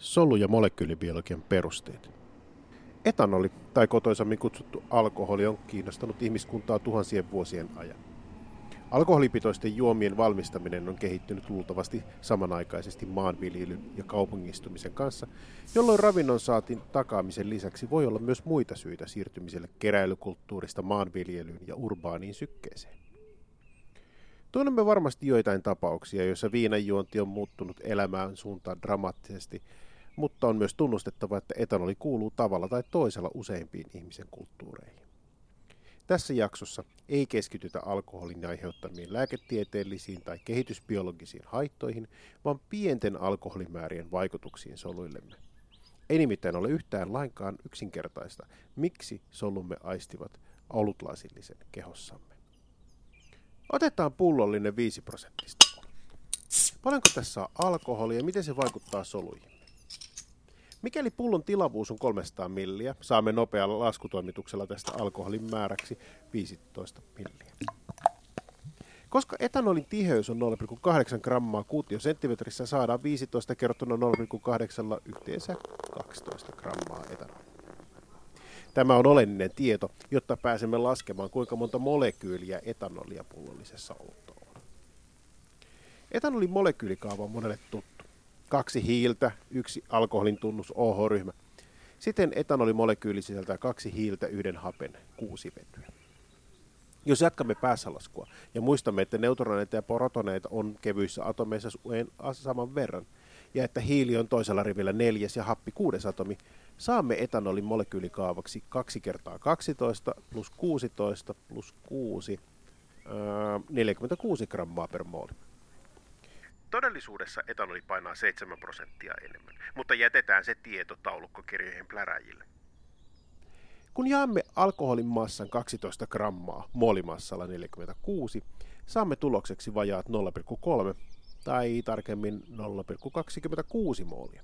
Solu- ja molekyylibiologian perusteet. Etanoli, tai kotoisammin kutsuttu alkoholi, on kiinnostanut ihmiskuntaa tuhansien vuosien ajan. Alkoholipitoisten juomien valmistaminen on kehittynyt luultavasti samanaikaisesti maanviljelyn ja kaupungistumisen kanssa, jolloin ravinnon saatin takaamisen lisäksi voi olla myös muita syitä siirtymiselle keräilykulttuurista maanviljelyyn ja urbaaniin sykkeeseen. Tunnemme varmasti joitain tapauksia, joissa viinanjuonti on muuttunut elämään suuntaan dramaattisesti, mutta on myös tunnustettava, että etanoli kuuluu tavalla tai toisella useimpiin ihmisen kulttuureihin. Tässä jaksossa ei keskitytä alkoholin aiheuttamiin lääketieteellisiin tai kehitysbiologisiin haittoihin, vaan pienten alkoholimäärien vaikutuksiin soluillemme. Ei nimittäin ole yhtään lainkaan yksinkertaista, miksi solumme aistivat olutlasillisen kehossamme. Otetaan pullollinen 5 prosenttista. Paljonko tässä on alkoholia ja miten se vaikuttaa soluihin? Mikäli pullon tilavuus on 300 milliä, saamme nopealla laskutoimituksella tästä alkoholin määräksi 15 milliä. Koska etanolin tiheys on 0,8 grammaa kuutiosenttimetrissä, saadaan 15 kertona 0,8 yhteensä 12 grammaa etanolia. Tämä on oleellinen tieto, jotta pääsemme laskemaan, kuinka monta molekyyliä etanolia pullollisessa olutta on. Etanolin molekyylikaava on monelle tuttu. Kaksi hiiltä, yksi alkoholin tunnus OH-ryhmä. Siten etanolimolekyyli sisältää kaksi hiiltä, yhden hapen, kuusi vetyä. Jos jatkamme päässälaskua ja muistamme, että neutroneita ja protoneita on kevyissä atomeissa saman verran, ja että hiili on toisella rivillä neljäs ja happi kuudes atomi, saamme etanolin molekyylikaavaksi 2 kertaa 12 plus 16 plus 6, 46 grammaa per mooli. Todellisuudessa etanoli painaa 7 prosenttia enemmän, mutta jätetään se tieto taulukkokirjojen pläräjille. Kun jaamme alkoholin massan 12 grammaa moolimassalla 46, saamme tulokseksi vajaat 0,3 tai tarkemmin 0,26 moolia.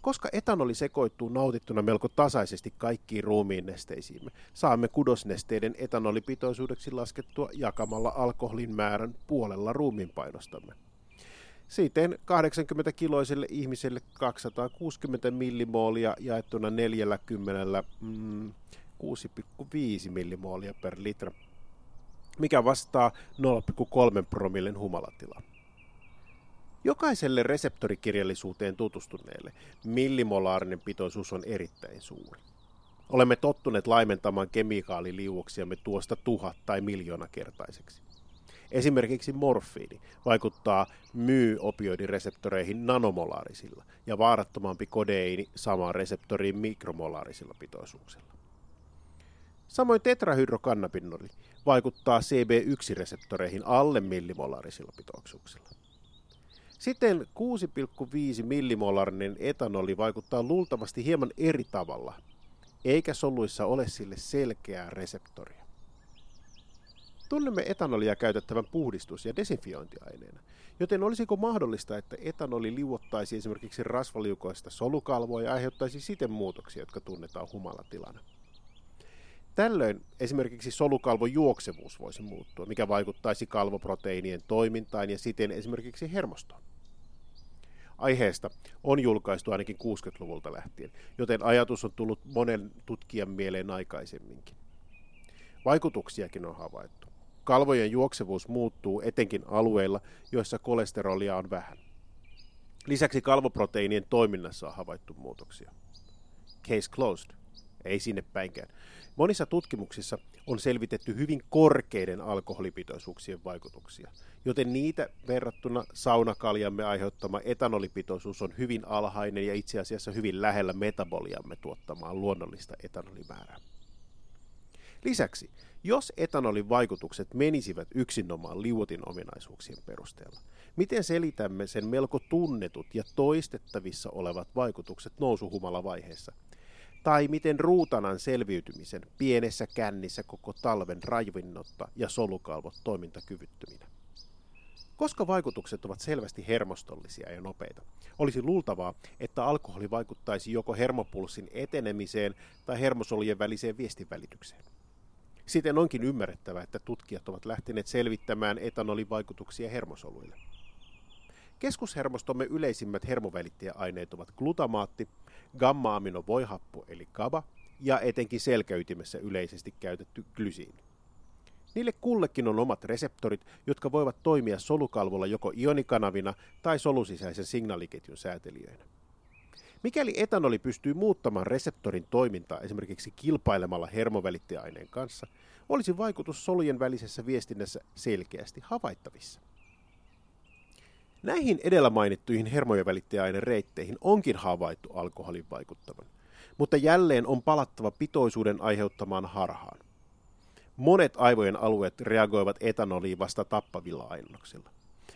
Koska etanoli sekoittuu nautittuna melko tasaisesti kaikkiin ruumiin nesteisiimme, saamme kudosnesteiden etanolipitoisuudeksi laskettua jakamalla alkoholin määrän puolella ruumiinpainostamme. Siten 80-kiloiselle ihmiselle 260 millimoolia jaettuna 40 mm, 6,5 millimoolia per litra, mikä vastaa 0,3 promillen humalatilaa. Jokaiselle reseptorikirjallisuuteen tutustuneelle millimolaarinen pitoisuus on erittäin suuri. Olemme tottuneet laimentamaan kemikaaliliuoksiamme tuosta tuhat- tai miljoonakertaiseksi. Esimerkiksi morfiini vaikuttaa myy-opioidireseptoreihin nanomolaarisilla ja vaarattomampi kodeiini samaan reseptoriin mikromolaarisilla pitoisuuksilla. Samoin tetrahydrokannabinoli vaikuttaa CB1-reseptoreihin alle millimolaarisilla pitoisuuksilla. Siten 6,5 millimolarinen etanoli vaikuttaa luultavasti hieman eri tavalla, eikä soluissa ole sille selkeää reseptoria. Tunnemme etanolia käytettävän puhdistus- ja desinfiointiaineena, joten olisiko mahdollista, että etanoli liuottaisi esimerkiksi rasvaliukoista solukalvoa ja aiheuttaisi siten muutoksia, jotka tunnetaan humalatilana? Tällöin esimerkiksi solukalvon juoksevuus voisi muuttua, mikä vaikuttaisi kalvoproteiinien toimintaan ja siten esimerkiksi hermostoon. Aiheesta on julkaistu ainakin 60-luvulta lähtien, joten ajatus on tullut monen tutkijan mieleen aikaisemminkin. Vaikutuksiakin on havaittu. Kalvojen juoksevuus muuttuu etenkin alueilla, joissa kolesterolia on vähän. Lisäksi kalvoproteiinien toiminnassa on havaittu muutoksia. Case closed. Ei sinne päinkään. Monissa tutkimuksissa on selvitetty hyvin korkeiden alkoholipitoisuuksien vaikutuksia, joten niitä verrattuna saunakaljamme aiheuttama etanolipitoisuus on hyvin alhainen ja itse asiassa hyvin lähellä metaboliamme tuottamaan luonnollista etanolimäärää. Lisäksi, jos etanolin vaikutukset menisivät yksinomaan liuotin ominaisuuksien perusteella, miten selitämme sen melko tunnetut ja toistettavissa olevat vaikutukset nousuhumalavaiheessa – tai miten ruutanan selviytymisen pienessä kännissä koko talven raivinnotta ja solukalvot toimintakyvyttöminä. Koska vaikutukset ovat selvästi hermostollisia ja nopeita, olisi luultavaa, että alkoholi vaikuttaisi joko hermopulssin etenemiseen tai hermosolujen väliseen viestinvälitykseen. Siten onkin ymmärrettävä, että tutkijat ovat lähteneet selvittämään etanolin vaikutuksia hermosoluille. Keskushermostomme yleisimmät hermovälittäjäaineet ovat glutamaatti, gamma-aminovoihappo eli GABA ja etenkin selkäytimessä yleisesti käytetty glysiini. Niille kullekin on omat reseptorit, jotka voivat toimia solukalvolla joko ionikanavina tai solusisäisen signaaliketjun säätelijöinä. Mikäli etanoli pystyy muuttamaan reseptorin toimintaa esimerkiksi kilpailemalla hermovälittäjäaineen kanssa, olisi vaikutus solujen välisessä viestinnässä selkeästi havaittavissa. Näihin edellä mainittuihin hermojen välittäjäaineen reitteihin onkin havaittu alkoholin vaikuttavan, mutta jälleen on palattava pitoisuuden aiheuttamaan harhaan. Monet aivojen alueet reagoivat etanoliin vasta tappavilla ainnoksilla,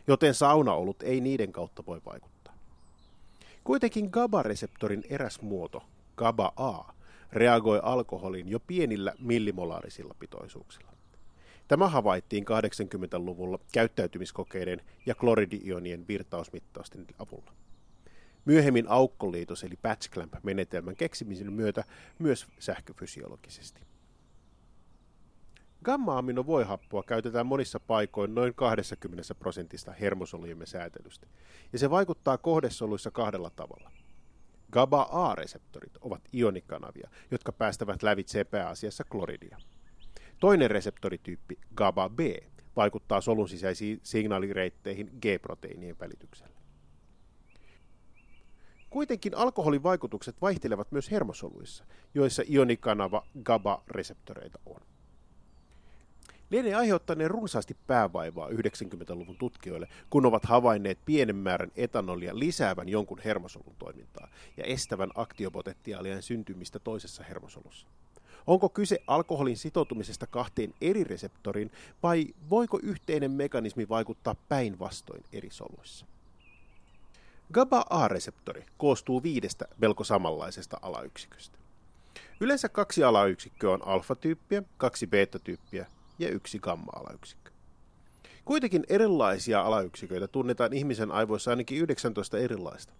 joten saunaolut ei niiden kautta voi vaikuttaa. Kuitenkin GABA-reseptorin eräs muoto, GABA-A, reagoi alkoholiin jo pienillä millimolaarisilla pitoisuuksilla. Tämä havaittiin 80-luvulla käyttäytymiskokeiden ja kloridiionien virtausmittausten avulla. Myöhemmin aukkoliitos eli patch clamp-menetelmän keksimisen myötä myös sähköfysiologisesti. Gamma-aminovoihappoa käytetään monissa paikoin noin 20 prosentista hermosolujemme säätelystä, ja se vaikuttaa kohdesoluissa kahdella tavalla. GABA-A-reseptorit ovat ionikanavia, jotka päästävät lävitse pääasiassa kloridia. Toinen reseptorityyppi, GABA-B, vaikuttaa solun sisäisiin signaalireitteihin G-proteiinien välityksellä. Kuitenkin alkoholin vaikutukset vaihtelevat myös hermosoluissa, joissa ionikanava GABA-reseptoreita on. Lienee aiheuttaneen runsaasti päävaivaa 90-luvun tutkijoille, kun ovat havainneet pienen määrän etanolia lisäävän jonkun hermosolun toimintaa ja estävän aktiopotentiaalien syntymistä toisessa hermosolussa. Onko kyse alkoholin sitoutumisesta kahteen eri reseptoriin vai voiko yhteinen mekanismi vaikuttaa päinvastoin eri soluissa? GABA-A-reseptori koostuu viidestä melko samanlaisesta alayksiköstä. Yleensä kaksi alayksikköä on alfa-tyyppiä, kaksi beta-tyyppiä ja yksi gamma-alayksikkö. Kuitenkin erilaisia alayksiköitä tunnetaan ihmisen aivoissa ainakin 19 erilaista.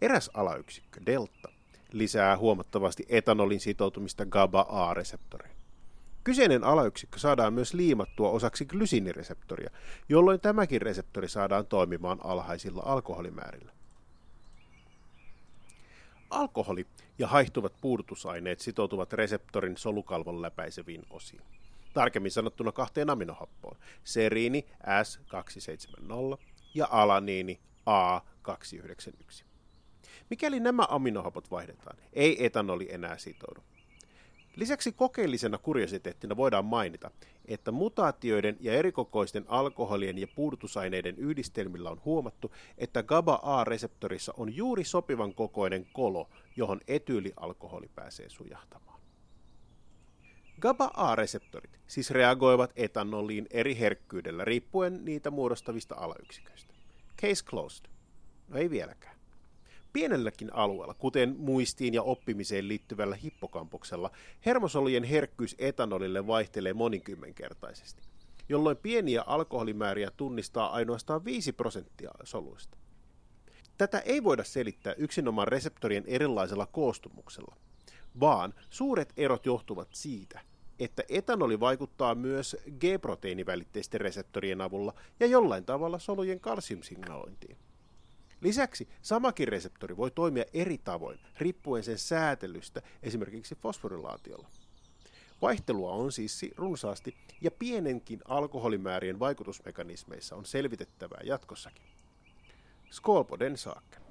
Eräs alayksikkö, delta, lisää huomattavasti etanolin sitoutumista GABA-A-reseptoriin. Kyseinen alayksikkö saadaan myös liimattua osaksi glysiinireseptoria, jolloin tämäkin reseptori saadaan toimimaan alhaisilla alkoholimäärillä. Alkoholi ja haihtuvat puudutusaineet sitoutuvat reseptorin solukalvon läpäiseviin osiin. Tarkemmin sanottuna kahteen aminohappoon, seriini S270 ja alaniini A291. Mikäli nämä aminohapot vaihdetaan, ei etanoli enää sitoudu. Lisäksi kokeellisena kuriositeettina voidaan mainita, että mutaatioiden ja erikokoisten alkoholien ja puudutusaineiden yhdistelmillä on huomattu, että GABA-A-reseptorissa on juuri sopivan kokoinen kolo, johon etyylialkoholi pääsee sujahtamaan. GABA-A-reseptorit siis reagoivat etanoliin eri herkkyydellä riippuen niitä muodostavista alayksiköistä. Case closed. No ei vieläkään. Pienelläkin alueella, kuten muistiin ja oppimiseen liittyvällä hippokampuksella, hermosolujen herkkyys etanolille vaihtelee monikymmenkertaisesti, jolloin pieniä alkoholimääriä tunnistaa ainoastaan 5 prosenttia soluista. Tätä ei voida selittää yksinomaan reseptorien erilaisella koostumuksella, vaan suuret erot johtuvat siitä, että etanoli vaikuttaa myös G-proteiinivälitteisten reseptorien avulla ja jollain tavalla solujen kalsiumsignalointiin. Lisäksi samakin reseptori voi toimia eri tavoin, riippuen sen säätelystä, esimerkiksi fosforilaatiolla. Vaihtelua on siis runsaasti, ja pienenkin alkoholimäärien vaikutusmekanismeissa on selvitettävää jatkossakin. Skål på den saken.